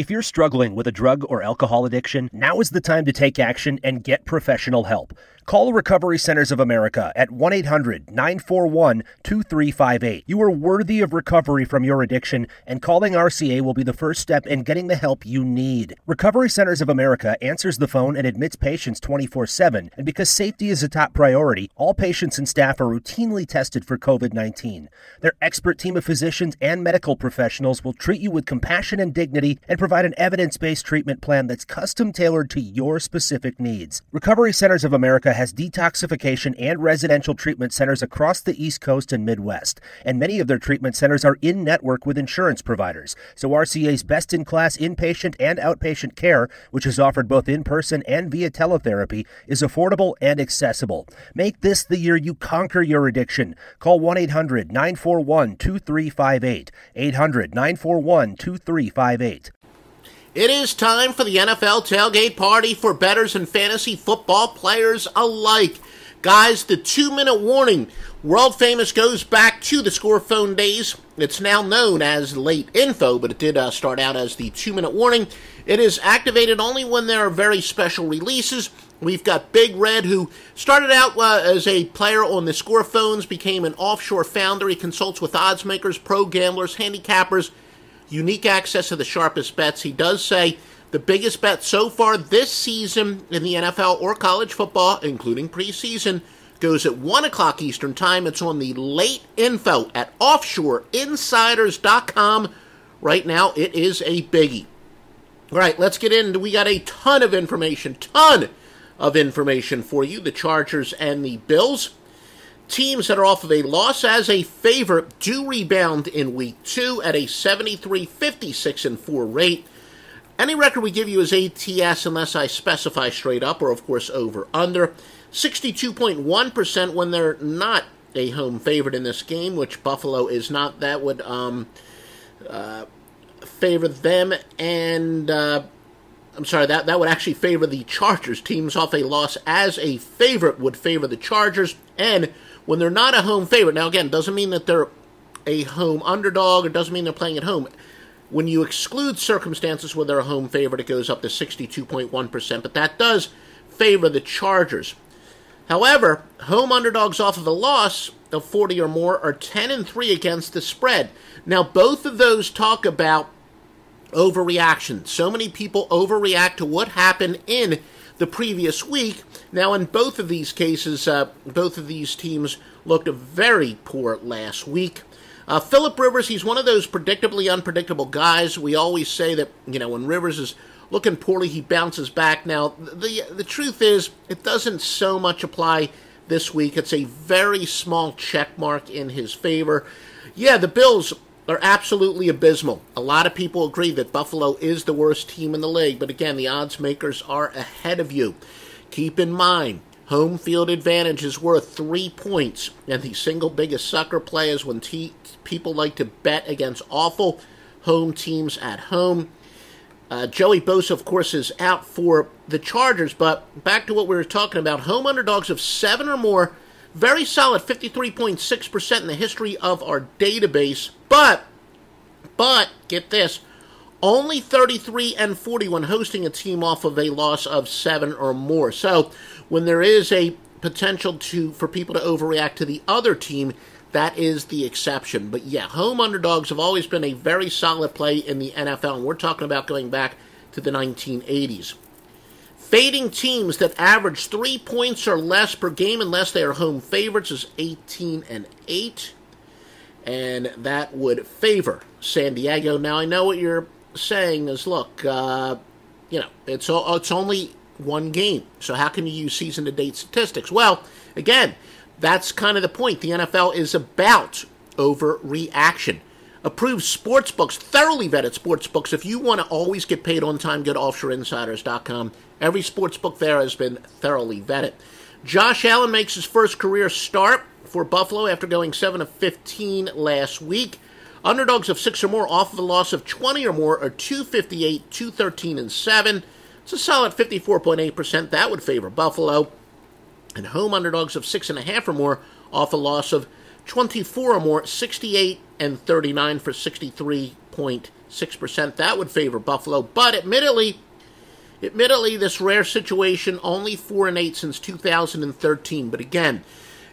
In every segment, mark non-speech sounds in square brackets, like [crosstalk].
If you're struggling with a drug or alcohol addiction, now is the time to take action and get professional help. Call Recovery Centers of America at 1 800 941 2358. You are worthy of recovery from your addiction, and calling RCA will be the first step in getting the help you need. Recovery Centers of America answers the phone and admits patients 24 7, and because safety is a top priority, all patients and staff are routinely tested for COVID 19. Their expert team of physicians and medical professionals will treat you with compassion and dignity and provide an evidence based treatment plan that's custom tailored to your specific needs. Recovery Centers of America has detoxification and residential treatment centers across the East Coast and Midwest, and many of their treatment centers are in network with insurance providers. So RCA's best in class inpatient and outpatient care, which is offered both in person and via teletherapy, is affordable and accessible. Make this the year you conquer your addiction. Call 1 800 941 2358. 800 941 2358. It is time for the NFL tailgate party for bettors and fantasy football players alike. Guys, the two minute warning, world famous, goes back to the score phone days. It's now known as late info, but it did uh, start out as the two minute warning. It is activated only when there are very special releases. We've got Big Red, who started out uh, as a player on the score phones, became an offshore founder. He consults with odds makers, pro gamblers, handicappers unique access to the sharpest bets. He does say the biggest bet so far this season in the NFL or college football, including preseason, goes at 1 o'clock Eastern Time. It's on the late info at offshoreinsiders.com. Right now, it is a biggie. All right, let's get into We got a ton of information, ton of information for you the Chargers and the Bills. Teams that are off of a loss as a favorite do rebound in week two at a 73 56 and 4 rate. Any record we give you is ATS unless I specify straight up, or of course over under. 62.1% when they're not a home favorite in this game, which Buffalo is not. That would um, uh, favor them, and uh, I'm sorry, that, that would actually favor the Chargers. Teams off a loss as a favorite would favor the Chargers, and when they're not a home favorite. Now, again, doesn't mean that they're a home underdog or doesn't mean they're playing at home. When you exclude circumstances where they're a home favorite, it goes up to 62.1%, but that does favor the Chargers. However, home underdogs off of a loss of 40 or more are 10 and 3 against the spread. Now, both of those talk about overreaction. So many people overreact to what happened in the previous week. Now, in both of these cases, uh, both of these teams looked very poor last week. Uh, Philip Rivers, he's one of those predictably unpredictable guys. We always say that you know when Rivers is looking poorly, he bounces back. Now, the the truth is, it doesn't so much apply this week. It's a very small check mark in his favor. Yeah, the Bills are absolutely abysmal. A lot of people agree that Buffalo is the worst team in the league, but again, the odds makers are ahead of you. Keep in mind, home field advantage is worth three points, and the single biggest sucker play is when te- people like to bet against awful home teams at home. Uh, Joey Bosa, of course, is out for the Chargers, but back to what we were talking about home underdogs of seven or more very solid 53.6% in the history of our database. But, but, get this, only 33 and 40 when hosting a team off of a loss of seven or more. So, when there is a potential to for people to overreact to the other team, that is the exception. But yeah, home underdogs have always been a very solid play in the NFL, and we're talking about going back to the 1980s. Fading teams that average three points or less per game unless they are home favorites is 18 and 8. And that would favor San Diego. Now, I know what you're saying is look, uh, you know, it's, it's only one game. So how can you use season to date statistics? Well, again, that's kind of the point. The NFL is about overreaction. Approved sports books, thoroughly vetted sports books. If you want to always get paid on time, go to offshoreinsiders.com Every sports book there has been thoroughly vetted. Josh Allen makes his first career start for Buffalo after going 7 of 15 last week. Underdogs of 6 or more off of a loss of 20 or more are 258, 213, and 7. It's a solid 54.8%. That would favor Buffalo. And home underdogs of 6.5 or more off a loss of 24 or more, 68 and 39 for 63 48.6%. That would favor Buffalo, but admittedly, admittedly, this rare situation only four and eight since 2013. But again,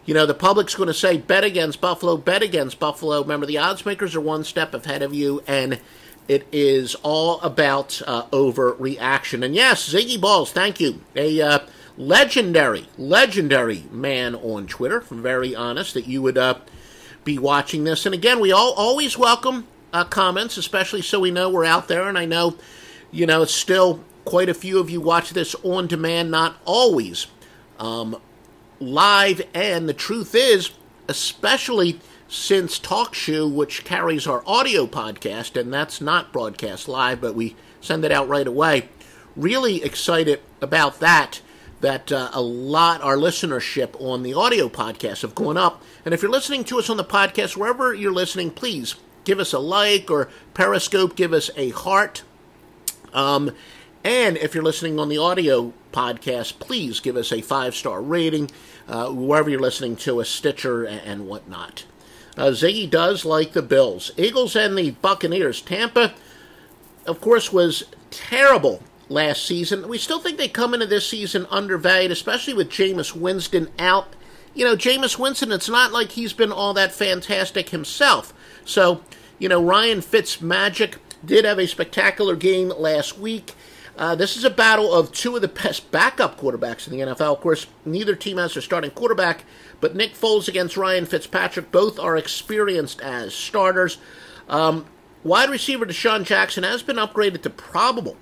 you know the public's going to say bet against Buffalo, bet against Buffalo. Remember, the odds makers are one step ahead of you, and it is all about uh, overreaction. And yes, Ziggy Balls, thank you. A uh, legendary, legendary man on Twitter. Very honest that you would uh, be watching this. And again, we all always welcome uh, comments, especially so we know we're out there. And I know, you know, it's still quite a few of you watch this on demand, not always um, live. And the truth is, especially since TalkShoe, which carries our audio podcast, and that's not broadcast live, but we send it out right away. Really excited about that. That uh, a lot, our listenership on the audio podcast have gone up. And if you're listening to us on the podcast, wherever you're listening, please give us a like or Periscope, give us a heart. Um, and if you're listening on the audio podcast, please give us a five star rating uh, wherever you're listening to us, Stitcher and whatnot. Uh, Ziggy does like the Bills. Eagles and the Buccaneers. Tampa, of course, was terrible last season. We still think they come into this season undervalued, especially with Jameis Winston out. You know, Jameis Winston, it's not like he's been all that fantastic himself. So, you know, Ryan Fitzmagic did have a spectacular game last week. Uh, this is a battle of two of the best backup quarterbacks in the NFL. Of course, neither team has their starting quarterback, but Nick Foles against Ryan Fitzpatrick, both are experienced as starters. Um, wide receiver DeSean Jackson has been upgraded to probable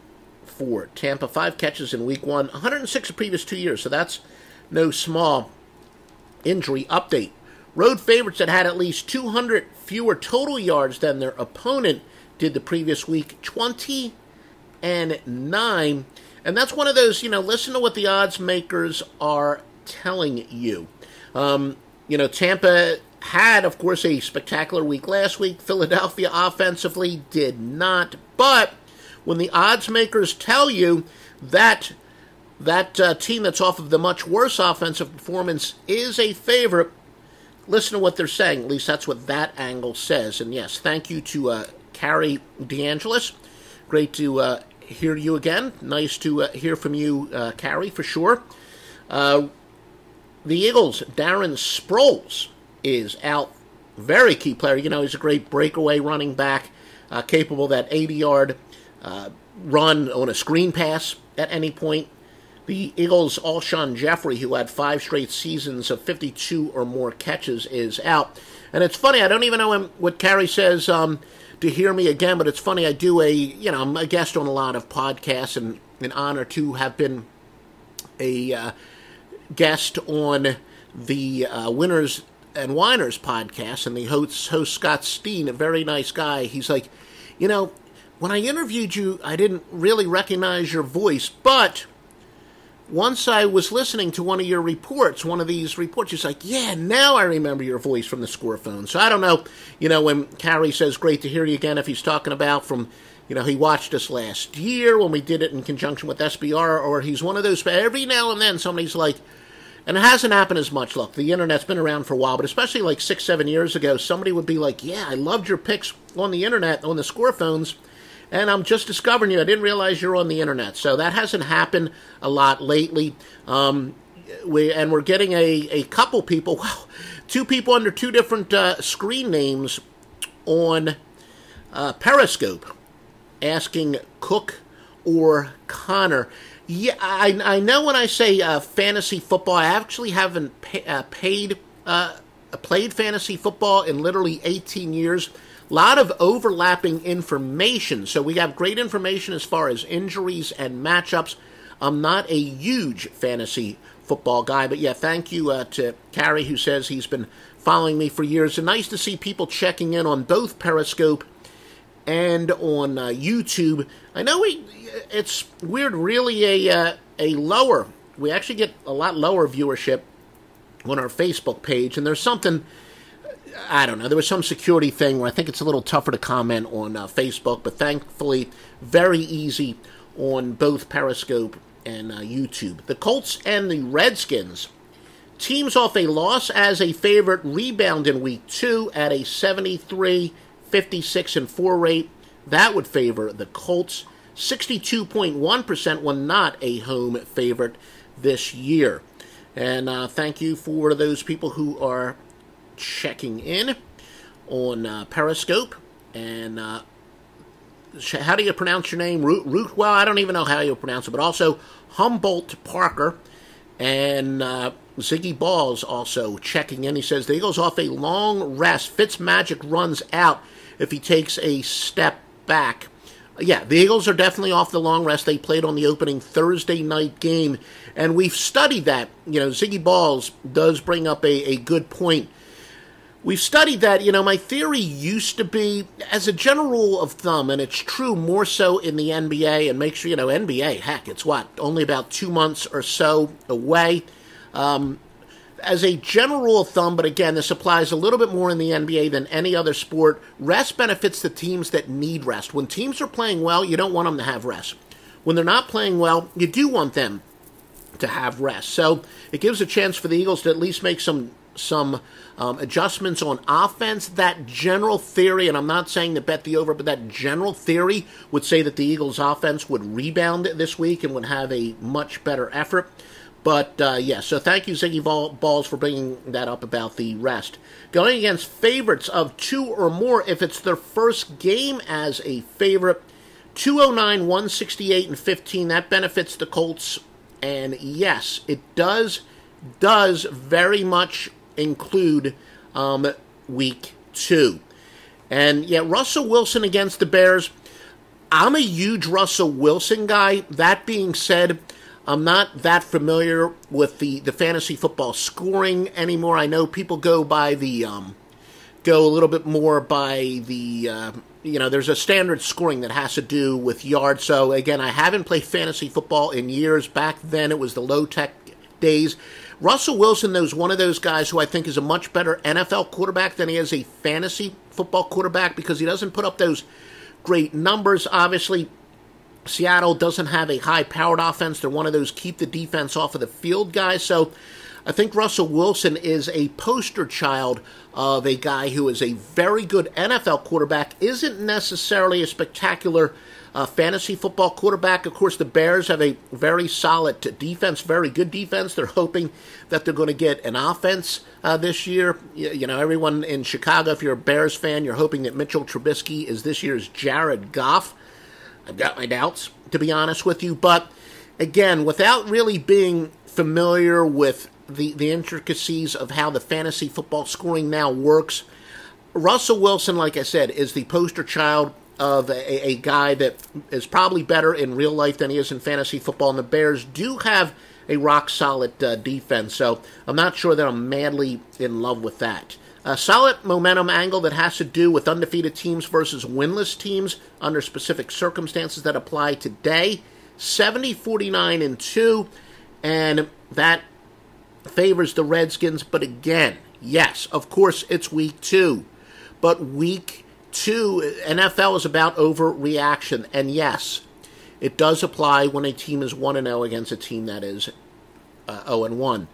for Tampa. Five catches in week one, 106 the previous two years, so that's no small injury update. Road favorites that had at least 200 fewer total yards than their opponent did the previous week, 20 and 9. And that's one of those, you know, listen to what the odds makers are telling you. Um, you know, Tampa had, of course, a spectacular week last week. Philadelphia offensively did not. But when the odds makers tell you that that uh, team that's off of the much worse offensive performance is a favorite, listen to what they're saying. At least that's what that angle says. And yes, thank you to uh, Carrie DeAngelis. Great to uh, hear you again. Nice to uh, hear from you, uh, Carrie, for sure. Uh, the Eagles, Darren Sproles is out. Very key player. You know, he's a great breakaway running back, uh, capable that 80 yard uh, run on a screen pass at any point. The Eagles' Alshon Jeffery, who had five straight seasons of 52 or more catches, is out. And it's funny, I don't even know what Carrie says um, to hear me again, but it's funny, I do a, you know, I'm a guest on a lot of podcasts, and an honor to have been a. Uh, guest on the uh, Winners and Whiners podcast, and the host, host Scott Steen, a very nice guy. He's like, you know, when I interviewed you, I didn't really recognize your voice, but once I was listening to one of your reports, one of these reports, he's like, yeah, now I remember your voice from the score phone. So I don't know, you know, when Carrie says, great to hear you again, if he's talking about from, you know, he watched us last year when we did it in conjunction with SBR, or he's one of those, every now and then somebody's like, and it hasn't happened as much. Look, the internet's been around for a while, but especially like six, seven years ago, somebody would be like, "Yeah, I loved your picks on the internet on the score phones." And I'm just discovering you. I didn't realize you're on the internet. So that hasn't happened a lot lately. Um, we and we're getting a, a couple people, [laughs] two people under two different uh, screen names on uh, Periscope asking Cook or Conner. Yeah, I, I know when I say uh, fantasy football, I actually haven't pay, uh, paid uh, played fantasy football in literally 18 years. A lot of overlapping information. So we have great information as far as injuries and matchups. I'm not a huge fantasy football guy, but yeah, thank you uh, to Carrie who says he's been following me for years. And nice to see people checking in on both Periscope and on uh, YouTube. I know we, it's weird, really a uh, a lower. We actually get a lot lower viewership on our Facebook page, and there's something. I don't know. There was some security thing where I think it's a little tougher to comment on uh, Facebook, but thankfully, very easy on both Periscope and uh, YouTube. The Colts and the Redskins. Teams off a loss as a favorite rebound in week two at a 73 56 and 4 rate. that would favor the Colts. 62.1% were not a home favorite this year. And uh, thank you for those people who are checking in on uh, Periscope. And uh, how do you pronounce your name? Root, Root? Well, I don't even know how you pronounce it, but also Humboldt Parker and uh, Ziggy Balls also checking in. He says the Eagles off a long rest. Fitzmagic runs out if he takes a step back. Yeah, the Eagles are definitely off the long rest. They played on the opening Thursday night game, and we've studied that. You know, Ziggy Balls does bring up a, a good point We've studied that. You know, my theory used to be, as a general rule of thumb, and it's true more so in the NBA, and make sure, you know, NBA, heck, it's what, only about two months or so away. Um, as a general rule of thumb, but again, this applies a little bit more in the NBA than any other sport, rest benefits the teams that need rest. When teams are playing well, you don't want them to have rest. When they're not playing well, you do want them to have rest. So it gives a chance for the Eagles to at least make some some um, adjustments on offense. That general theory, and I'm not saying to bet the over, but that general theory would say that the Eagles' offense would rebound this week and would have a much better effort. But uh, yeah, so thank you, Ziggy Balls, for bringing that up about the rest. Going against favorites of two or more, if it's their first game as a favorite, 209, 168, and 15, that benefits the Colts. And yes, it does does very much include um, week two. And yeah, Russell Wilson against the Bears. I'm a huge Russell Wilson guy. That being said, I'm not that familiar with the, the fantasy football scoring anymore. I know people go by the um, go a little bit more by the uh, you know there's a standard scoring that has to do with yards. So again, I haven't played fantasy football in years. Back then, it was the low tech days. Russell Wilson, is one of those guys who I think is a much better NFL quarterback than he is a fantasy football quarterback because he doesn't put up those great numbers. Obviously, Seattle doesn't have a high powered offense. They're one of those keep the defense off of the field guys. So I think Russell Wilson is a poster child of a guy who is a very good NFL quarterback, isn't necessarily a spectacular uh, fantasy football quarterback. Of course, the Bears have a very solid defense, very good defense. They're hoping that they're going to get an offense uh, this year. You, you, know, everyone in Chicago, if you're a Bears fan, you're hoping that Mitchell Trubisky is this year's Jared Goff. I've got my doubts, to be honest with you. But again, without really being familiar with the, the intricacies of how the fantasy football scoring now works, Russell Wilson, like I said, is the poster child of a, a, guy that is probably better in real life than he is in fantasy football. And the Bears do have a rock solid uh, defense, so I'm not sure that I'm madly in love with that. A solid momentum angle that has to do with undefeated teams versus winless teams under specific circumstances that apply today. 70 49 and 2, and that favors the Redskins. But again, yes, of course, it's week two, but week Two, NFL is about overreaction, and yes, it does apply when a team is one and zero oh against a team that is uh, zero oh and one.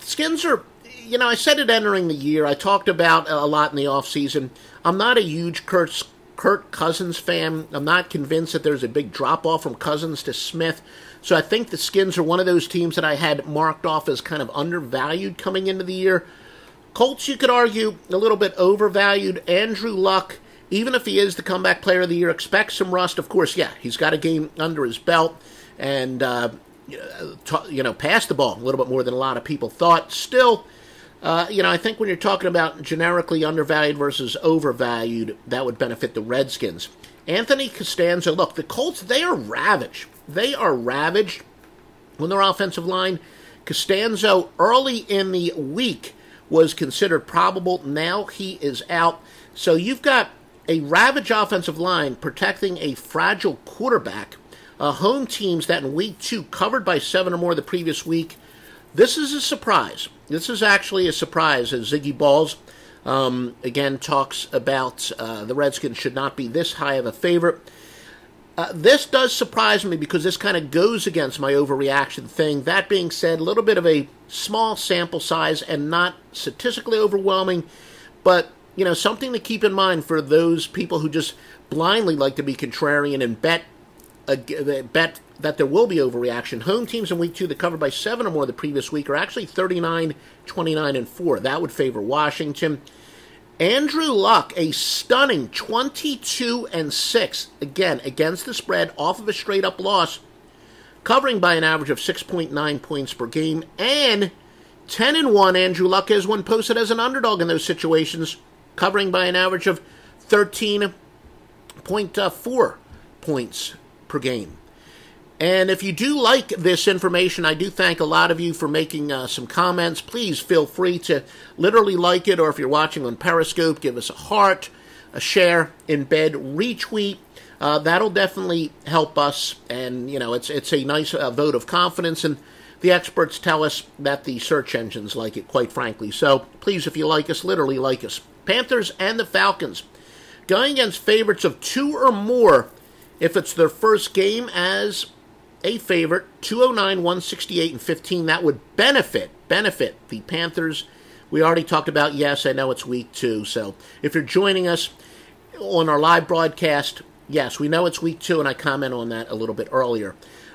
Skins are, you know, I said it entering the year. I talked about a lot in the off season. I'm not a huge Kurt Kirk Cousins fan. I'm not convinced that there's a big drop off from Cousins to Smith. So I think the Skins are one of those teams that I had marked off as kind of undervalued coming into the year. Colts, you could argue, a little bit overvalued. Andrew Luck, even if he is the comeback player of the year, expect some rust. Of course, yeah, he's got a game under his belt and, uh, you know, passed the ball a little bit more than a lot of people thought. Still, uh, you know, I think when you're talking about generically undervalued versus overvalued, that would benefit the Redskins. Anthony Castonzo, look, the Colts, they are ravaged. They are ravaged when their offensive line. Castonzo, early in the week, was considered probable. Now he is out. So you've got a ravage offensive line protecting a fragile quarterback. Uh, home teams that in week two covered by seven or more the previous week. This is a surprise. This is actually a surprise as Ziggy Balls um, again talks about uh, the Redskins should not be this high of a favorite. Uh, this does surprise me because this kind of goes against my overreaction thing. That being said, a little bit of a small sample size and not statistically overwhelming, but you know, something to keep in mind for those people who just blindly like to be contrarian and bet bet that there will be overreaction. Home teams in week two that covered by seven or more the previous week are actually 39, 29, and 4. That would favor Washington. Andrew Luck, a stunning 22 and 6, again, against the spread, off of a straight up loss, covering by an average of 6.9 points per game, and 10 and 1, Andrew Luck has one posted as an underdog in those situations, covering by an average of 13.4 points per game. And if you do like this information, I do thank a lot of you for making uh, some comments. Please feel free to literally like it, or if you're watching on Periscope, give us a heart, a share, embed, retweet. Uh, that'll definitely help us, and you know it's it's a nice uh, vote of confidence. And the experts tell us that the search engines like it, quite frankly. So please, if you like us, literally like us. Panthers and the Falcons going against favorites of two or more if it's their first game as a favorite, 209, 168, and 15. That would benefit benefit the Panthers. We already talked about. Yes, I know it's week two. So if you're joining us on our live broadcast, yes, we know it's week two, and I comment on that a little bit earlier.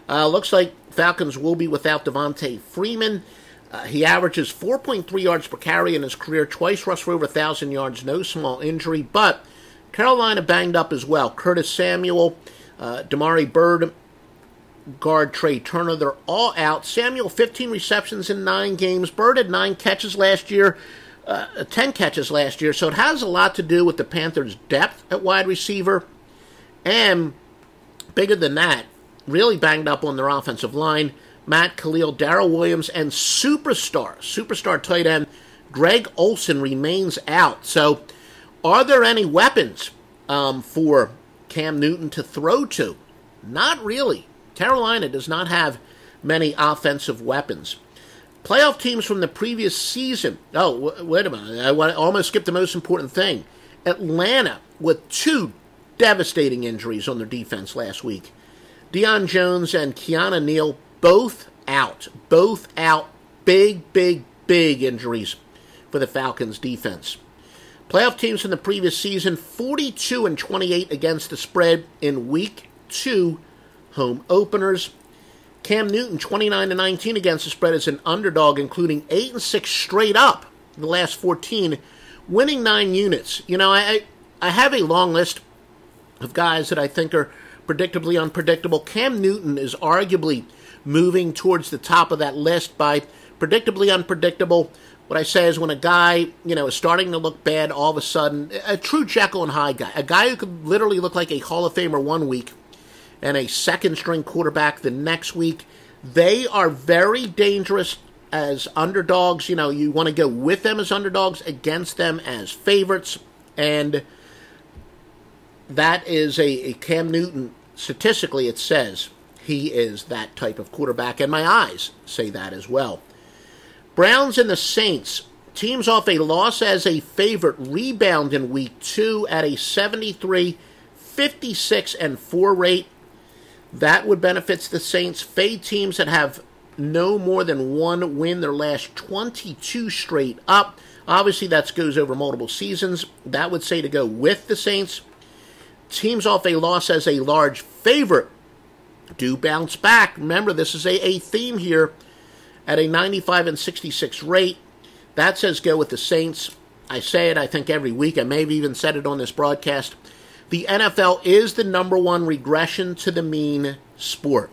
Uh, looks like Falcons will be without Devonta Freeman. Uh, he averages 4.3 yards per carry in his career, twice rushed for over 1,000 yards, no small injury. But Carolina banged up as well. Curtis Samuel, uh, Damiere Byrd, guard Trai Turner. They're all out. Samuel, 15 receptions in nine games. Byrd had nine catches last year, uh, 10 catches last year. So it has a lot to do with the Panthers' depth at wide receiver. And bigger than that, really banged up on their offensive line. Matt Kalil, Daryl Williams, and superstar, superstar tight end Greg Olsen remains out. So, are there any weapons um, for Cam Newton to throw to? Not really. Carolina does not have many offensive weapons. Playoff teams from the previous season. Oh, wait a minute. I almost skipped the most important thing. Atlanta with two devastating injuries on their defense last week. Deion Jones and Keanu Neal both out. Both out. Big, big, big injuries for the Falcons defense. Playoff teams from the previous season 42 and 28 against the spread in week 2 home openers. Cam Newton 29 and 19 against the spread as an underdog, including 8 and 6 straight up in the last 14, winning 9 units. You know, I, I have a long list of guys that I think are predictably unpredictable. Cam Newton is arguably moving towards the top of that list by predictably unpredictable. What I say is when a guy, you know, is starting to look bad all of a sudden, a true Jekyll and Hyde guy, a guy who could literally look like a Hall of Famer one week and a second string quarterback the next week. They are very dangerous as underdogs. You know, you want to go with them as underdogs, against them as favorites. And that is a, a Cam Newton, statistically, it says he is that type of quarterback. And my eyes say that as well. Browns and the Saints. Teams off a loss as a favorite rebound in week two at a 73 56 and 4 rate. That would benefit the Saints. Fade teams that have no more than one win their last 22 straight up. Obviously, that goes over multiple seasons. That would say to go with the Saints. Teams off a loss as a large favorite do bounce back. Remember, this is a, a theme here at a 95 and 66 rate. That says go with the Saints. I say it, I think, every week. I may have even said it on this broadcast. The NFL is the number one regression to the mean sport.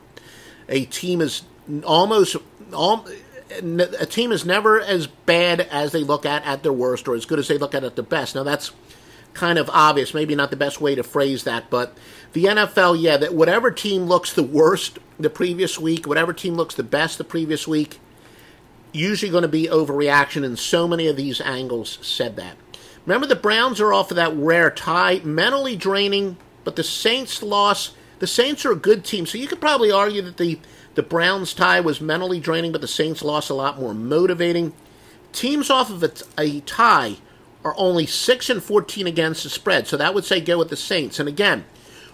A team is almost all, a team is never as bad as they look at at their worst or as good as they look at at their best. Now that's kind of obvious, maybe not the best way to phrase that, but the NFL, yeah, that whatever team looks the worst the previous week, whatever team looks the best the previous week, usually going to be overreaction, and so many of these angles said that. Remember, the Browns are off of that rare tie, mentally draining, but the Saints loss. The Saints are a good team, so you could probably argue that the the Browns tie was mentally draining, but the Saints loss a lot more motivating. Teams off of a, a tie are only six and fourteen against the spread, so that would say go with the Saints. And again,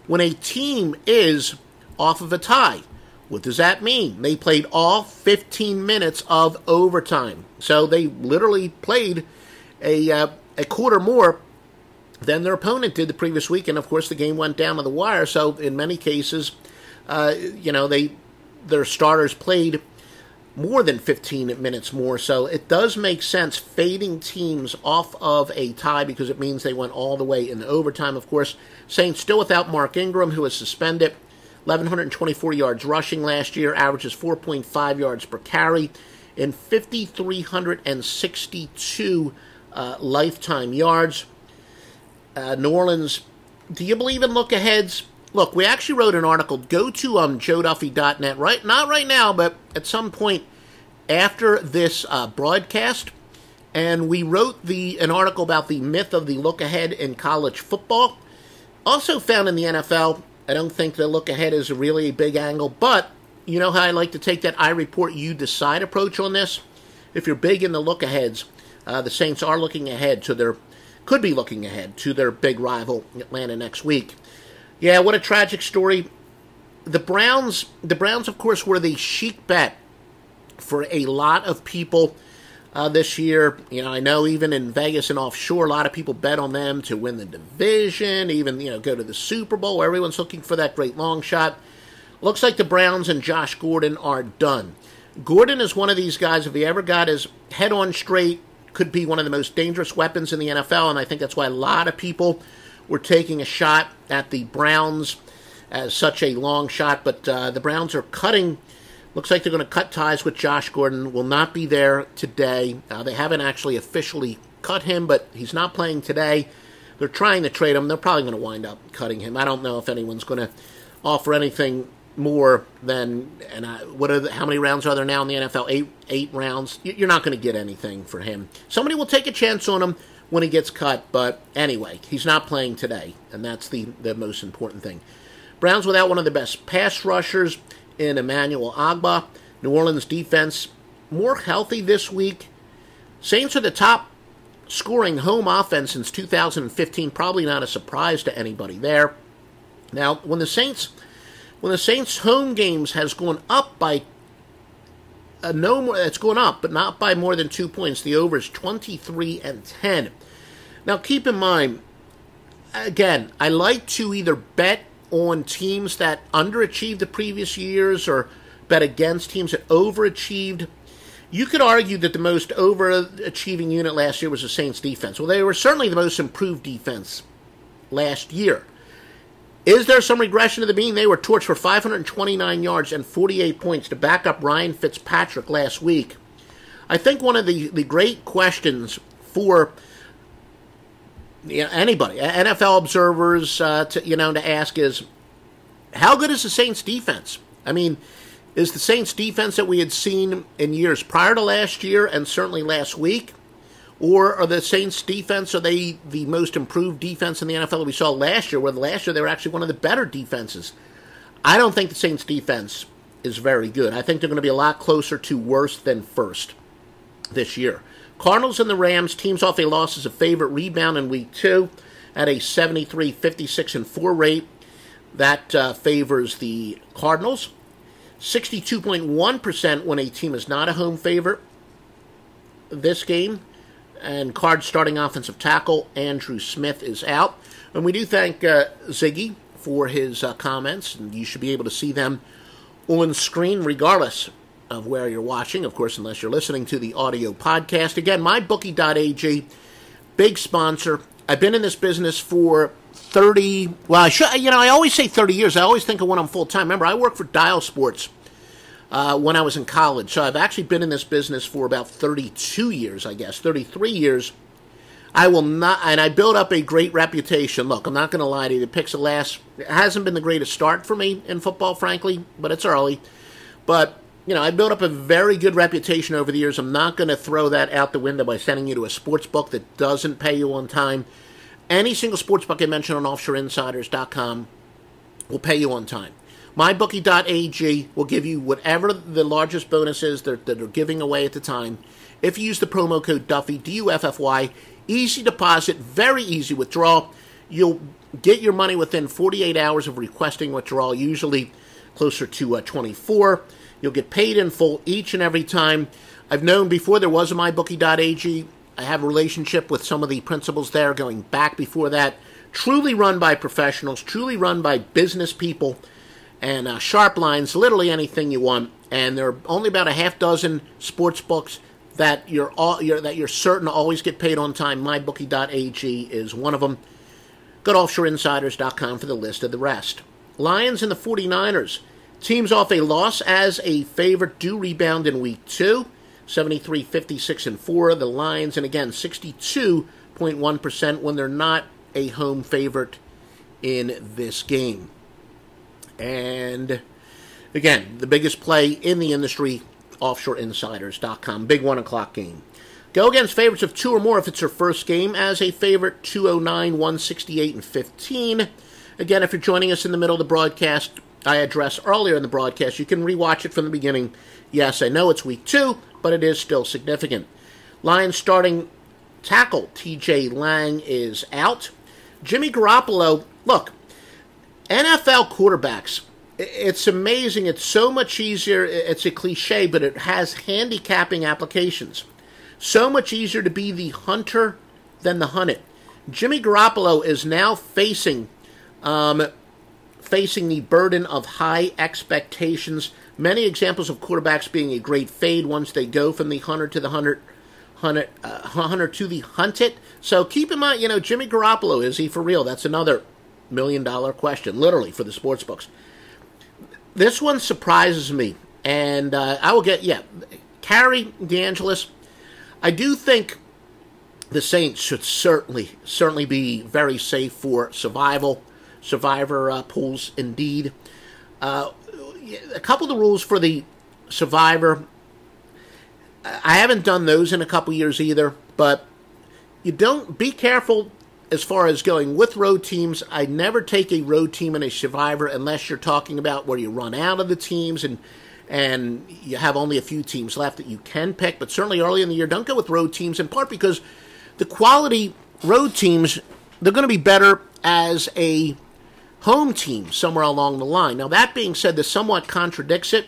when a team is off of a tie, what does that mean? They played all 15 minutes of overtime. So they literally played a uh, a quarter more than their opponent did the previous week. And of course, the game went down to the wire. So in many cases, uh, you know, they their starters played more than 15 minutes more. So it does make sense fading teams off of a tie because it means they went all the way in overtime. Of course, Saints still without Mark Ingram, who is suspended. 1,124 yards rushing last year, averages 4.5 yards per carry, and 5,362 uh, lifetime yards. Uh, New Orleans, do you believe in look aheads? Look, we actually wrote an article. Go to um, joeduffy.net, right? Not right now, but at some point after this uh, broadcast. And we wrote the an article about the myth of the look ahead in college football. Also found in the NFL. I don't think the look ahead is a really big angle, but you know how I like to take that I report, you decide approach on this? If you're big in the look aheads, uh, the Saints are looking ahead to their, could be looking ahead to their big rival, Atlanta, next week. Yeah, what a tragic story. The Browns, the Browns, of course, were the chic bet for a lot of people uh, this year. You know, I know even in Vegas and offshore, a lot of people bet on them to win the division, even you know go to the Super Bowl. Everyone's looking for that great long shot. Looks like the Browns and Josh Gordon are done. Gordon is one of these guys. If he ever got his head on straight, could be one of the most dangerous weapons in the NFL, and I think that's why a lot of people were taking a shot at the Browns as such a long shot, but uh, the Browns are cutting. Looks like they're going to cut ties with Josh Gordon. Will not be there today. Uh, they haven't actually officially cut him, but he's not playing today. They're trying to trade him. They're probably going to wind up cutting him. I don't know if anyone's going to offer anything more than and I, what are the, how many rounds are there now in the NFL? Eight eight rounds. You're not going to get anything for him. Somebody will take a chance on him when he gets cut. But anyway, he's not playing today, and that's the, the most important thing. Browns without one of the best pass rushers in Emmanuel Ogbah. New Orleans defense more healthy this week. Saints are the top scoring home offense since 2015. Probably not a surprise to anybody there. Now, when the Saints when the Saints home games has gone up by uh, no more. It's going up, but not by more than two points. The over is 23 and 10. Now, keep in mind, again, I like to either bet on teams that underachieved the previous years or bet against teams that overachieved. You could argue that the most overachieving unit last year was the Saints defense. Well, they were certainly the most improved defense last year. Is there some regression to the mean? They were torched for 529 yards and 48 points to back up Ryan Fitzpatrick last week. I think one of the, the great questions for you know, anybody, NFL observers, uh, to, you know, to ask is, how good is the Saints defense? I mean, is the Saints defense that we had seen in years prior to last year and certainly last week or are the Saints defense, are they the most improved defense in the NFL that we saw last year, where last year they were actually one of the better defenses? I don't think the Saints defense is very good. I think they're going to be a lot closer to worse than first this year. Cardinals and the Rams, teams off a loss as a favorite rebound in week two at a 73 56 and 4 rate. That uh, favors the Cardinals. 62.1% when a team is not a home favorite this game and Card starting offensive tackle Andre Smith is out. And we do thank uh, Ziggy for his uh, comments, and you should be able to see them on screen regardless of where you're watching, of course, unless you're listening to the audio podcast. Again, mybookie.ag, big sponsor. I've been in this business for 30, well, I should, you know, I always say 30 years. I always think of when I'm full time. Remember, I work for Dial Sports uh, when I was in college. So I've actually been in this business for about 32 years, I guess, 33 years. I will not, and I built up a great reputation. Look, I'm not going to lie to you. The picks of last it hasn't been the greatest start for me in football, frankly, but it's early. But you know, I built up a very good reputation over the years. I'm not going to throw that out the window by sending you to a sports book that doesn't pay you on time. Any single sports book I mention on OffshoreInsiders.com will pay you on time. MyBookie.ag will give you whatever the largest bonus is that, that are giving away at the time. If you use the promo code Duffy, D U F F Y, easy deposit, very easy withdrawal. You'll get your money within 48 hours of requesting withdrawal, usually closer to uh, 24. You'll get paid in full each and every time. I've known before there was a MyBookie.ag, I have a relationship with some of the principals there going back before that. Truly run by professionals, truly run by business people, and uh, sharp lines, literally anything you want. And there are only about a half dozen sports books that you're all you're, that you're certain to always get paid on time. MyBookie.ag is one of them. Go to offshoreinsiders.com for the list of the rest. Lions and the 49ers. Teams off a loss as a favorite do rebound in week two. 73, 56, and 4. The Lions, and again, 62.1% when they're not a home favorite in this game. And again, the biggest play in the industry, offshoreinsiders.com. Big 1 o'clock game. Go against favorites of two or more if it's your first game as a favorite, 209, 168, and 15. Again, if you're joining us in the middle of the broadcast, I addressed earlier in the broadcast, you can rewatch it from the beginning. Yes, I know it's week two, but it is still significant. Lions starting tackle TJ Lang is out. Jimmy Garoppolo, look, NFL quarterbacks, it's amazing. It's so much easier. It's a cliche, but it has handicapping applications. So much easier to be the hunter than the hunted. Jimmy Garoppolo is now facing um, facing the burden of high expectations. Many examples of quarterbacks being a great fade once they go from the hunter to the hunter, hunter, uh, hunter to the hunted. So keep in mind, you know, Jimmy Garoppolo is he for real? That's another million dollar question, literally for the sports books. This one surprises me, and uh, I will get yeah, Carrie DeAngelis. I do think the Saints should certainly certainly be very safe for survival survivor uh, pools indeed. Uh, a couple of the rules for the survivor, I haven't done those in a couple years either, but you don't be careful as far as going with road teams. I never take a road team in a survivor unless you're talking about where you run out of the teams and and you have only a few teams left that you can pick. But certainly early in the year, don't go with road teams in part because the quality road teams they're going to be better as a home team somewhere along the line. Now, that being said, this somewhat contradicts it.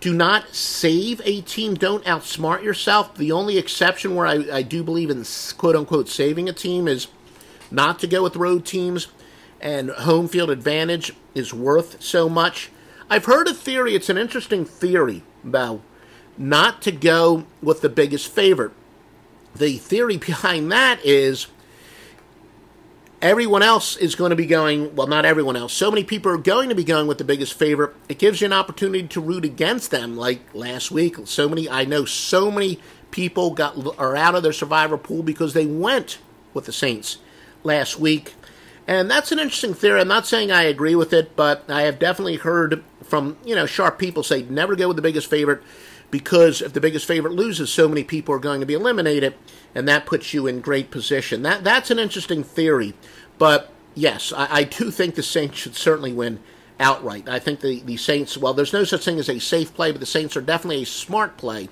Do not save a team. Don't outsmart yourself. The only exception where I, I do believe in quote unquote saving a team is not to go with road teams, and home field advantage is worth so much. I've heard a theory, it's an interesting theory, about not to go with the biggest favorite. The theory [laughs] behind that is everyone else is going to be going, well, not everyone else. So many people are going to be going with the biggest favorite. It gives you an opportunity to root against them. Like last week, so many, I know so many people got are out of their survivor pool because they went with the Saints last week. And that's an interesting theory. I'm not saying I agree with it, but I have definitely heard from, you know, sharp people say never go with the biggest favorite because if the biggest favorite loses, so many people are going to be eliminated, and that puts you in great position. That that's an interesting theory, but yes, I, I do think the Saints should certainly win outright. I think the, the Saints, well, there's no such thing as a safe play, but the Saints are definitely a smart play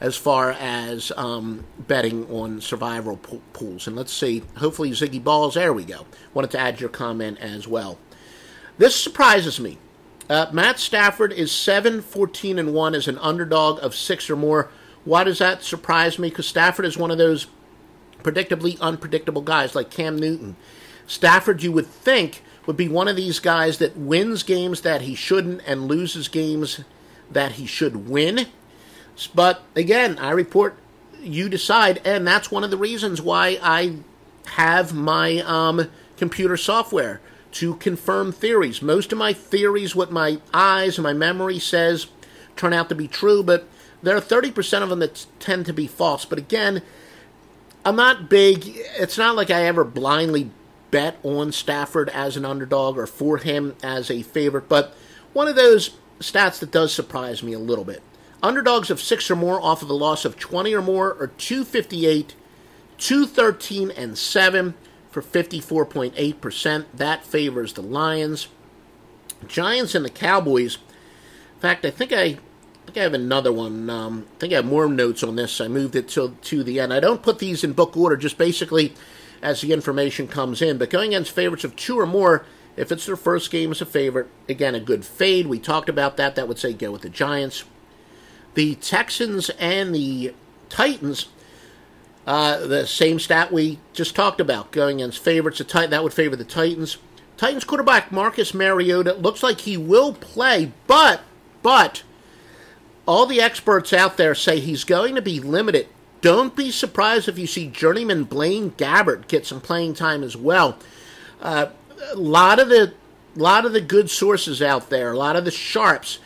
as far as um, betting on survival pools. And let's see, hopefully Ziggy Balls, there we go. Wanted to add your comment as well. This surprises me. Uh, Matt Stafford is 7 14 and 1 as an underdog of six or more. Why does that surprise me? Because Stafford is one of those predictably unpredictable guys like Cam Newton. Stafford, you would think, would be one of these guys that wins games that he shouldn't and loses games that he should win. But again, I report, you decide, and that's one of the reasons why I have my um, computer software to confirm theories. Most of my theories, what my eyes and my memory says, turn out to be true, but there are 30% of them that tend to be false. But again, I'm not big. It's not like I ever blindly bet on Stafford as an underdog or for him as a favorite, but one of those stats that does surprise me a little bit. Underdogs of six or more off of a loss of 20 or more are 258, 213, and 7 for 54.8%. That favors the Lions. Giants and the Cowboys. In fact, I think I, I think I have another one. Um, I think I have more notes on this. I moved it to, to the end. I don't put these in book order, just basically as the information comes in. But going against favorites of two or more, if it's their first game as a favorite, again, a good fade. We talked about that. That would say go with the Giants. The Texans and the Titans Uh, the same stat we just talked about, going against favorites. The Titan, that would favor the Titans. Titans quarterback Marcus Mariota looks like he will play, but but all the experts out there say he's going to be limited. Don't be surprised if you see journeyman Blaine Gabbert get some playing time as well. Uh, a lot of the lot of the good sources out there, a lot of the sharps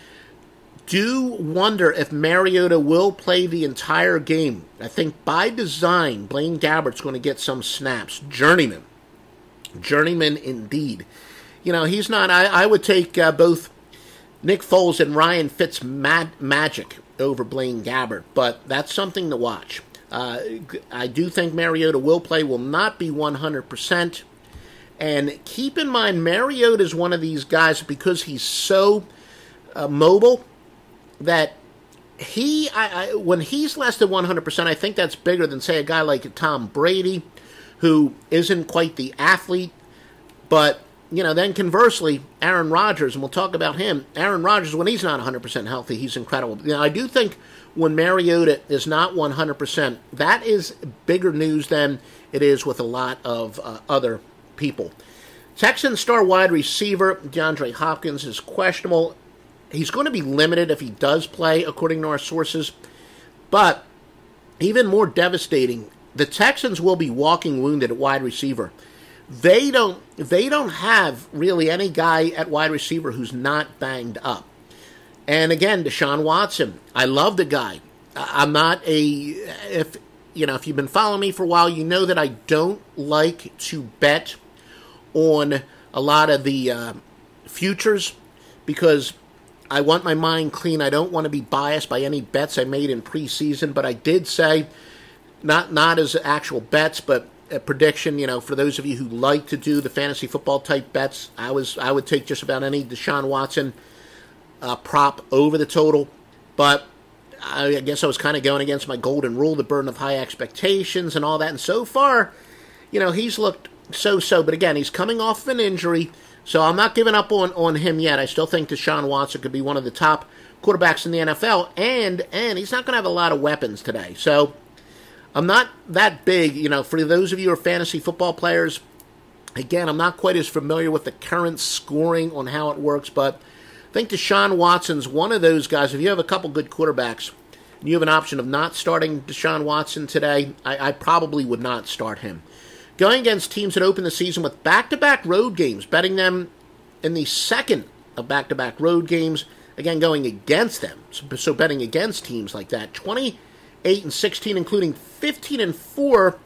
do wonder if Mariota will play the entire game. I think by design, Blaine Gabbert's going to get some snaps. Journeyman. Journeyman indeed. You know, he's not. I, I would take uh, both Nick Foles and Ryan Fitzmagic over Blaine Gabbert, but that's something to watch. Uh, I do think Mariota will play, will not be 100%. And keep in mind, Mariota is one of these guys because he's so uh, mobile that he, I, I, when he's less than 100%, I think that's bigger than, say, a guy like Tom Brady, who isn't quite the athlete. But, you know, then conversely, Aaron Rodgers, and we'll talk about him. Aaron Rodgers, when he's not 100% healthy, he's incredible. You know, I do think when Mariota is not 100%, that is bigger news than it is with a lot of uh, other people. Texan star wide receiver DeAndre Hopkins is questionable He's going to be limited if he does play, according to our sources. But even more devastating, the Texans will be walking wounded at wide receiver. They don't they don't have really any guy at wide receiver who's not banged up. And again, Deshaun Watson, I love the guy. I'm not a if you know if you've been following me for a while, you know that I don't like to bet on a lot of the uh, futures because I want my mind clean. I don't want to be biased by any bets I made in preseason, but I did say, not not as actual bets, but a prediction. You know, for those of you who like to do the fantasy football type bets, I was I would take just about any Deshaun Watson uh, prop over the total, but I guess I was kind of going against my golden rule, the burden of high expectations and all that. And so far, you know, he's looked so so. But again, he's coming off of an injury. So I'm not giving up on, on him yet. I still think Deshaun Watson could be one of the top quarterbacks in the NFL, and and he's not going to have a lot of weapons today. So I'm not that big, you know. For those of you who are fantasy football players, again, I'm not quite as familiar with the current scoring on how it works, but I think Deshaun Watson's one of those guys. If you have a couple good quarterbacks, and you have an option of not starting Deshaun Watson today, I, I probably would not start him going against teams that opened the season with back to back road games, betting them in the second of back to back road games, again going against them. So, betting against teams like that. 28 and 16, including 15 and 4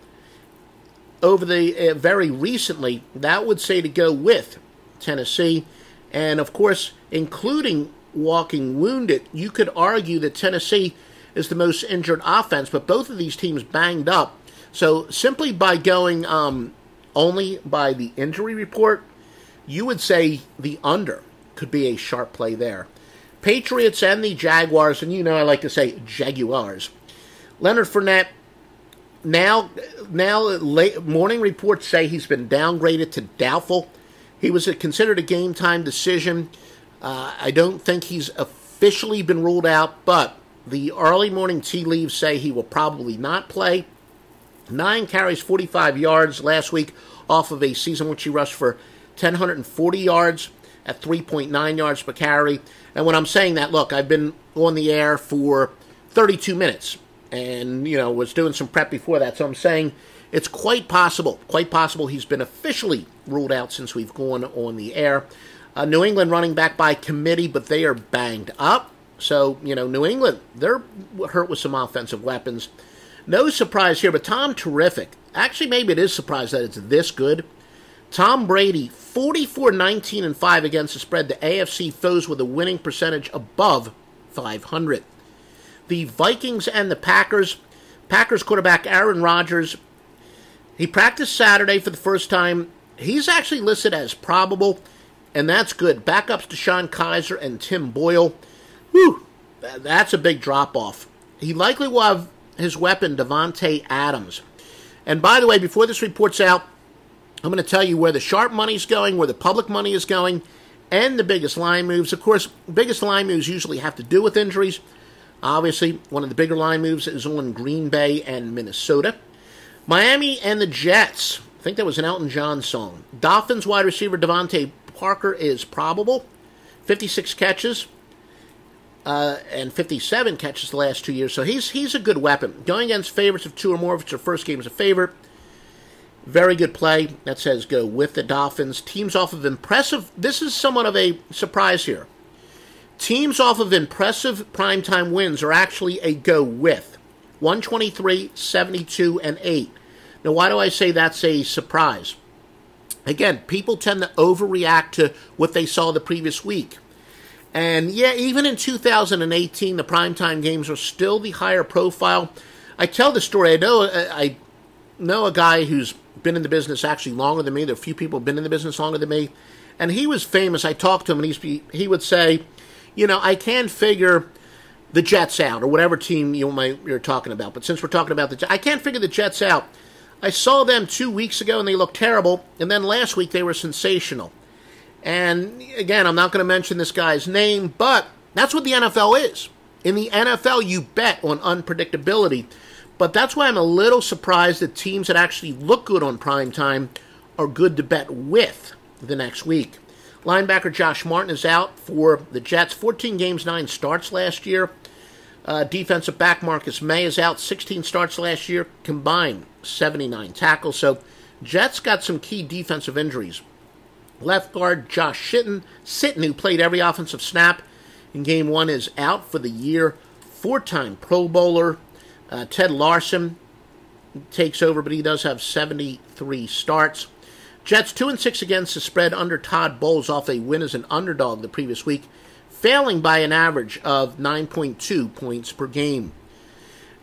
over the uh, very recently. That would say to go with Tennessee. And of course, including walking wounded, you could argue that Tennessee is the most injured offense, but both of these teams banged up so simply by going um, only by the injury report, you would say the under could be a sharp play there. Patriots and the Jaguars, and you know I like to say Jaguars. Leonard Fournette. Now, now late, morning reports say he's been downgraded to doubtful. He was a, considered a game time decision. Uh, I don't think he's officially been ruled out, but the early morning tea leaves say he will probably not play. Nine carries, 45 yards last week off of a season which he rushed for 1,040 yards at 3.9 yards per carry. And when I'm saying that, look, I've been on the air for 32 minutes and, you know, was doing some prep before that. So I'm saying it's quite possible, quite possible he's been officially ruled out since we've gone on the air. Uh, New England running back by committee, but they are banged up. So, you know, New England, they're hurt with some offensive weapons. No surprise here, but Tom terrific. Actually, maybe it is surprise that it's this good. Tom Brady, 44 19 and 5 against the spread The AFC foes with a winning percentage above 500. The Vikings and the Packers. Packers quarterback Aaron Rodgers. He practiced Saturday for the first time. He's actually listed as probable, and that's good. Backups DeShone Kizer and Tim Boyle. Whew, that's a big drop off. He likely will have his weapon, Davante Adams. And by the way, before this report's out, I'm going to tell you where the sharp money's going, where the public money is going, and the biggest line moves. Of course, biggest line moves usually have to do with injuries. Obviously, one of the bigger line moves is on Green Bay and Minnesota. Miami and the Jets. I think that was an Elton John song. Dolphins wide receiver DeVante Parker is probable. 56 catches uh, and 57 catches the last two years. So he's he's a good weapon. Going against favorites of two or more, if it's your first game as a favorite, very good play. That says go with the Dolphins. Teams off of impressive. This is somewhat of a surprise here. Teams off of impressive primetime wins are actually a go with 123, 72, and 8. Now, why do I say that's a surprise? Again, people tend to overreact to what they saw the previous week. And yeah, even in 2018, the primetime games are still the higher profile. I tell the story. I know uh, I know a guy who's been in the business actually longer than me. There are a few people who've been in the business longer than me, and he was famous. I talked to him, and he's, he would say, "You know, I can't figure the Jets out, or whatever team you might you're talking about. But since we're talking about the, Jets I can't figure the Jets out. I saw them two weeks ago, and they looked terrible, and then last week they were sensational. And again, I'm not going to mention this guy's name, but that's what the NFL is. In the NFL, you bet on unpredictability. But that's why I'm a little surprised that teams that actually look good on prime time are good to bet with the next week. Linebacker Josh Martin is out for the Jets. 14 games, 9 starts last year. Uh, defensive back Marcus Maye is out. 16 starts last year, combined 79 tackles. So Jets got some key defensive injuries. Left guard Josh Shitten, Sitton, who played every offensive snap in game one, is out for the year. Four time Pro Bowler uh, Ted Larsen takes over, but he does have 73 starts. Jets 2 and 6 against the spread under Todd Bowles off a win as an underdog the previous week, failing by an average of 9.2 points per game.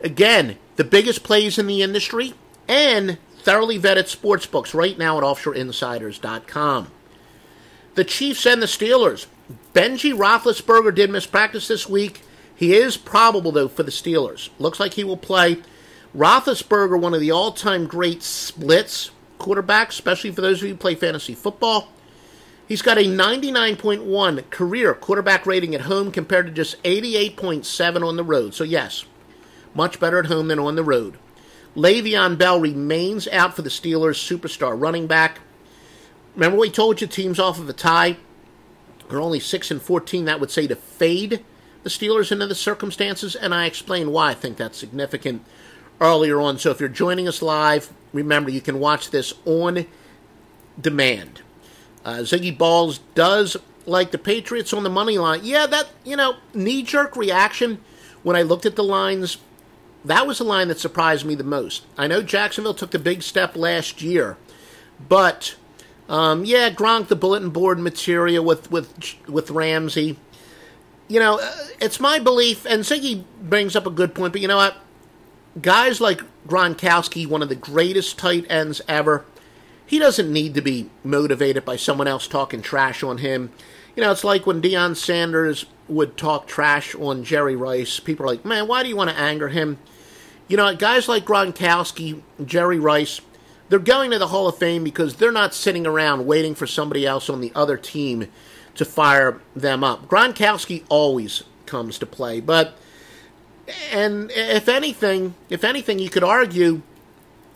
Again, the biggest plays in the industry and thoroughly vetted sports books right now at offshoreinsiders.com. The Chiefs and the Steelers. Benji Roethlisberger did miss practice this week. He is probable, though, for the Steelers. Looks like he will play. Roethlisberger, one of the all time great splits quarterbacks, especially for those of you who play fantasy football. He's got a 99.1 career quarterback rating at home compared to just 88.7 on the road. So, yes, much better at home than on the road. Le'Veon Bell remains out for the Steelers' superstar running back. Remember we told you teams off of a tie are only 6 and 14. That would say to fade the Steelers into the circumstances, and I explained why I think that's significant earlier on. So if you're joining us live, remember you can watch this on demand. Uh, Ziggy Balls does like the Patriots on the money line. Yeah, that, you know, knee jerk reaction when I looked at the lines, that was the line that surprised me the most. I know Jacksonville took the big step last year, but um, yeah, Gronk the bulletin board material with with with Ramsey you know, uh, it's my belief, and Ziggy brings up a good point, but you know what? Guys like Gronkowski, one of the greatest tight ends ever, he doesn't need to be motivated by someone else talking trash on him. You know, it's like when Deion Sanders would talk trash on Jerry Rice. People are like, man, why do you want to anger him? You know, guys like Gronkowski, Jerry Rice, they're going to the Hall of Fame because they're not sitting around waiting for somebody else on the other team to fire them up. Gronkowski always comes to play, but and if anything, if anything, you could argue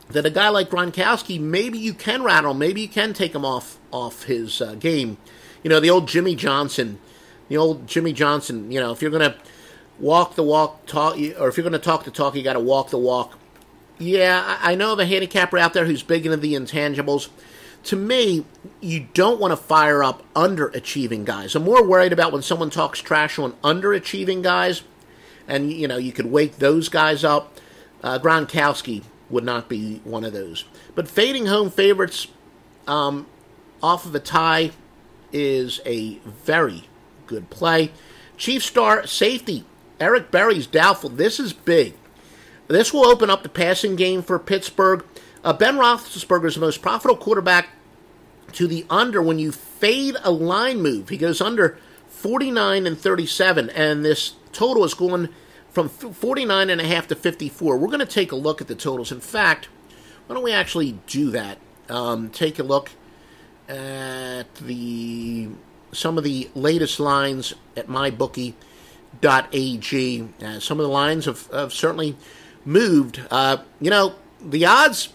that a guy like Gronkowski, maybe you can rattle, maybe you can take him off off his uh, game. You know, the old Jimmy Johnson, the old Jimmy Johnson. You know, if you're gonna walk the walk, talk, or if you're gonna talk the talk, you got to walk the walk. Yeah, I know of a handicapper out there who's big into the intangibles to me, you don't want to fire up underachieving guys. I'm more worried about when someone talks trash on underachieving guys, and you know you could wake those guys up. Uh, Gronkowski would not be one of those. But fading home favorites um, off of a tie is a very good play. Chief star safety Eric Berry's doubtful. This is big. This will open up the passing game for Pittsburgh. Uh, ben Roethlisberger is the most profitable quarterback to the under when you fade a line move. He goes under 49 and 37, and this total is going from 49 and a half to 54. We're going to take a look at the totals. In fact, why don't we actually do that? Um, take a look at the some of the latest lines at mybookie.ag. Uh, some of the lines have, have certainly moved. Uh, you know, the odds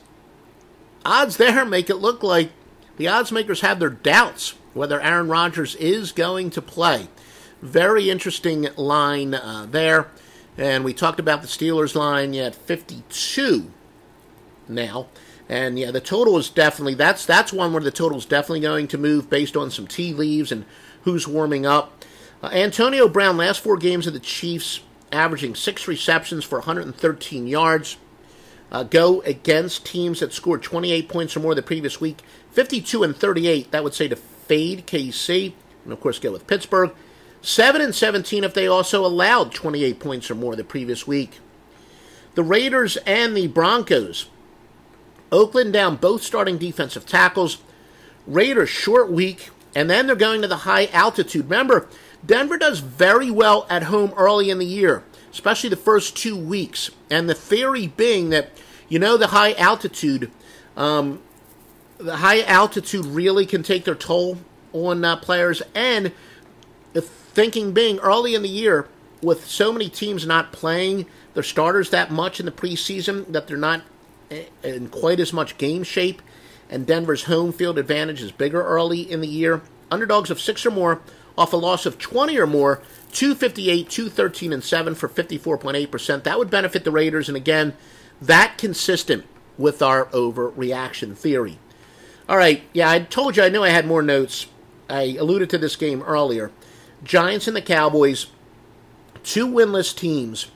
odds there make it look like the odds makers have their doubts whether Aaron Rodgers is going to play. Very interesting line uh, there. And we talked about the Steelers line at 52 now. And yeah, the total is definitely that's that's one where the total is definitely going to move based on some tea leaves and who's warming up. Uh, Antonio Brown last four games of the Chiefs averaging six receptions for 113 yards. Uh, go against teams that scored 28 points or more the previous week. 52 and 38, that would say to fade KC, and of course go with Pittsburgh. 7 and 17 if they also allowed 28 points or more the previous week. The Raiders and the Broncos. Oakland down both starting defensive tackles. Raiders short week, and then they're going to the high altitude. Remember, Denver does very well at home early in the year, especially the first two weeks. And the theory being that, you know, the high altitude, um, the high altitude really can take their toll on uh, players. And the thinking being early in the year, with so many teams not playing their starters that much in the preseason, that they're not eh, in quite as much game shape, and Denver's home field advantage is bigger early in the year. Underdogs of six or more off a loss of 20 or more, 258, 213, and 7 for 54.8%. That would benefit the Raiders, and again, that consistent with our overreaction theory. All right, yeah, I told you I knew I had more notes. I alluded to this game earlier. Giants and the Cowboys, two winless teams,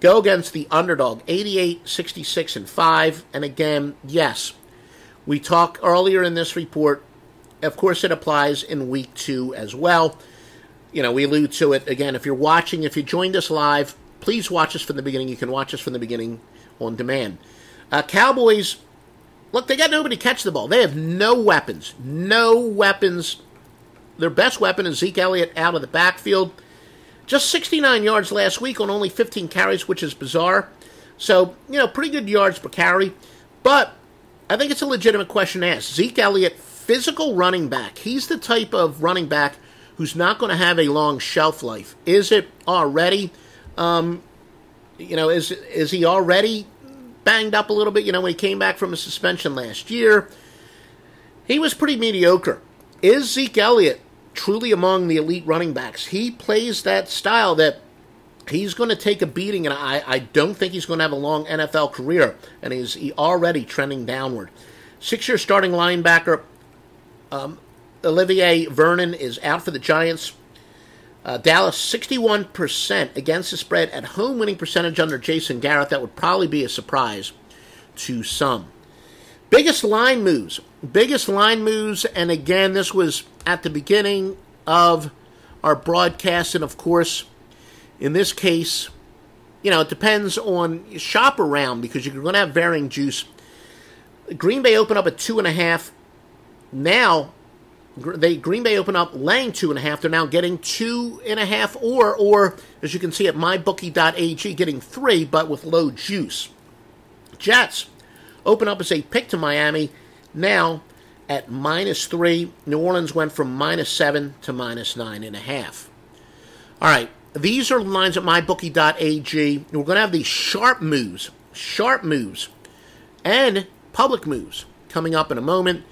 go against the underdog 88, 66, and 5. And again, yes, we talked earlier in this report of course, it applies in week two as well. You know, we allude to it again. If you're watching, if you joined us live, please watch us from the beginning. You can watch us from the beginning on demand. Uh, Cowboys, look, they got nobody catch the ball. They have no weapons. No weapons. Their best weapon is Zeke Elliott out of the backfield. Just 69 yards last week on only 15 carries, which is bizarre. So, you know, pretty good yards per carry. But I think it's a legitimate question to ask. Zeke Elliott physical running back. He's the type of running back who's not going to have a long shelf life. Is it already? Um, you know, is is he already banged up a little bit? You know, when he came back from a suspension last year, he was pretty mediocre. Is Zeke Elliott truly among the elite running backs? He plays that style that he's going to take a beating, and I, I don't think he's going to have a long NFL career, and he's he already trending downward. Six year starting linebacker um, Olivier Vernon is out for the Giants. Uh, Dallas 61% against the spread at home winning percentage under Jason Garrett. That would probably be a surprise to some. Biggest line moves. Biggest line moves, and again, this was at the beginning of our broadcast, and of course, in this case, you know, it depends on shop around because you're going to have varying juice. Green Bay opened up at two and a half. Now, they Green Bay open up laying two and a half. They're now getting two and a half, or or as you can see at mybookie.ag, getting three, but with low juice. Jets open up as a pick to Miami. Now at minus three. New Orleans went from minus seven to minus nine and a half. All right, these are lines at mybookie.ag. We're going to have these sharp moves, sharp moves, and public moves coming up in a moment.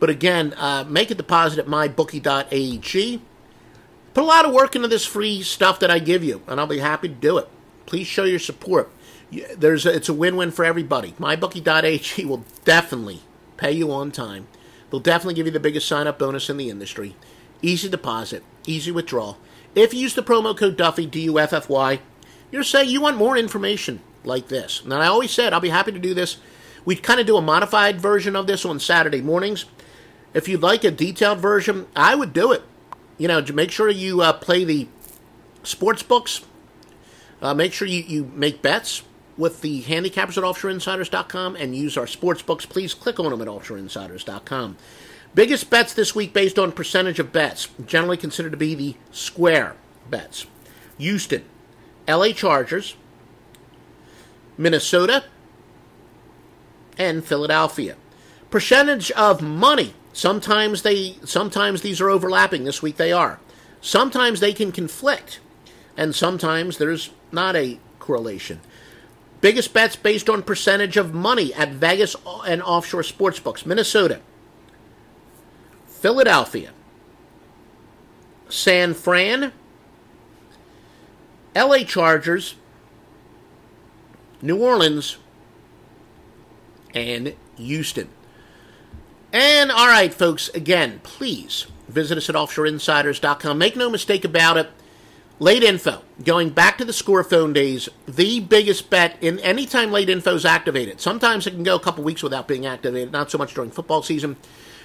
But again, uh, make a deposit at mybookie.ag. Put a lot of work into this free stuff that I give you, and I'll be happy to do it. Please show your support. There's a, it's a win-win for everybody. MyBookie.ag will definitely pay you on time. They'll definitely give you the biggest sign-up bonus in the industry. Easy deposit, easy withdrawal. If you use the promo code Duffy, D-U-F-F-Y, you're saying you want more information like this. And I always said I'll be happy to do this. We kind of do a modified version of this on Saturday mornings. If you'd like a detailed version, I would do it. You know, make sure you uh, play the sports books. Uh, make sure you, you make bets with the handicappers at offshoreinsiders.com and use our sports books. Please click on them at offshoreinsiders.com. Biggest bets this week based on percentage of bets, generally considered to be the square bets. Houston, LA Chargers, Minnesota, and Philadelphia. Percentage of money Sometimes they sometimes these are overlapping. This week they are. Sometimes they can conflict, and sometimes there's not a correlation. Biggest bets based on percentage of money at Vegas and offshore sportsbooks Minnesota, Philadelphia, San Fran, LA Chargers, New Orleans, and Houston. And all right, folks, again, please visit us at offshoreinsiders.com. Make no mistake about it. Late info, going back to the score phone days, the biggest bet in any time late info is activated. Sometimes it can go a couple weeks without being activated, not so much during football season.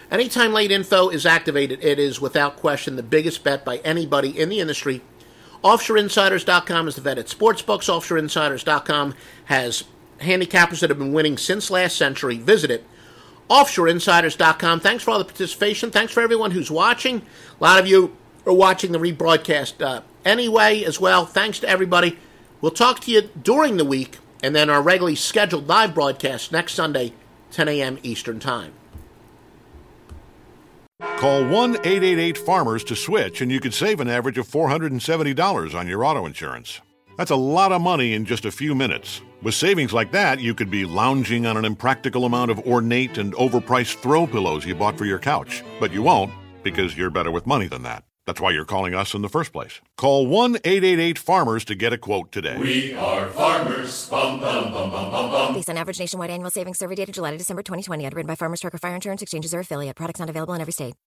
Anytime late info is activated, it is without question the biggest bet by anybody in the industry. OffshoreInsiders.com is the vet at sportsbooks. OffshoreInsiders.com has handicappers that have been winning since last century. Visit it. OffshoreInsiders.com. Thanks for all the participation. Thanks for everyone who's watching. A lot of you are watching the rebroadcast uh, anyway as well. Thanks to everybody. We'll talk to you during the week and then our regularly scheduled live broadcast next Sunday, 10 a.m. Eastern Time. Call 1 888 Farmers to switch, and you could save an average of $470 on your auto insurance. That's a lot of money in just a few minutes. With savings like that, you could be lounging on an impractical amount of ornate and overpriced throw pillows you bought for your couch. But you won't, because you're better with money than that. That's why you're calling us in the first place. Call 1 888 Farmers to get a quote today. We are farmers. Bum, bum, bum, bum, bum, bum. Based on average nationwide annual savings survey data July to December 2020, underwritten by Farmers Trucker Fire Insurance Exchanges or affiliate. Products not available in every state.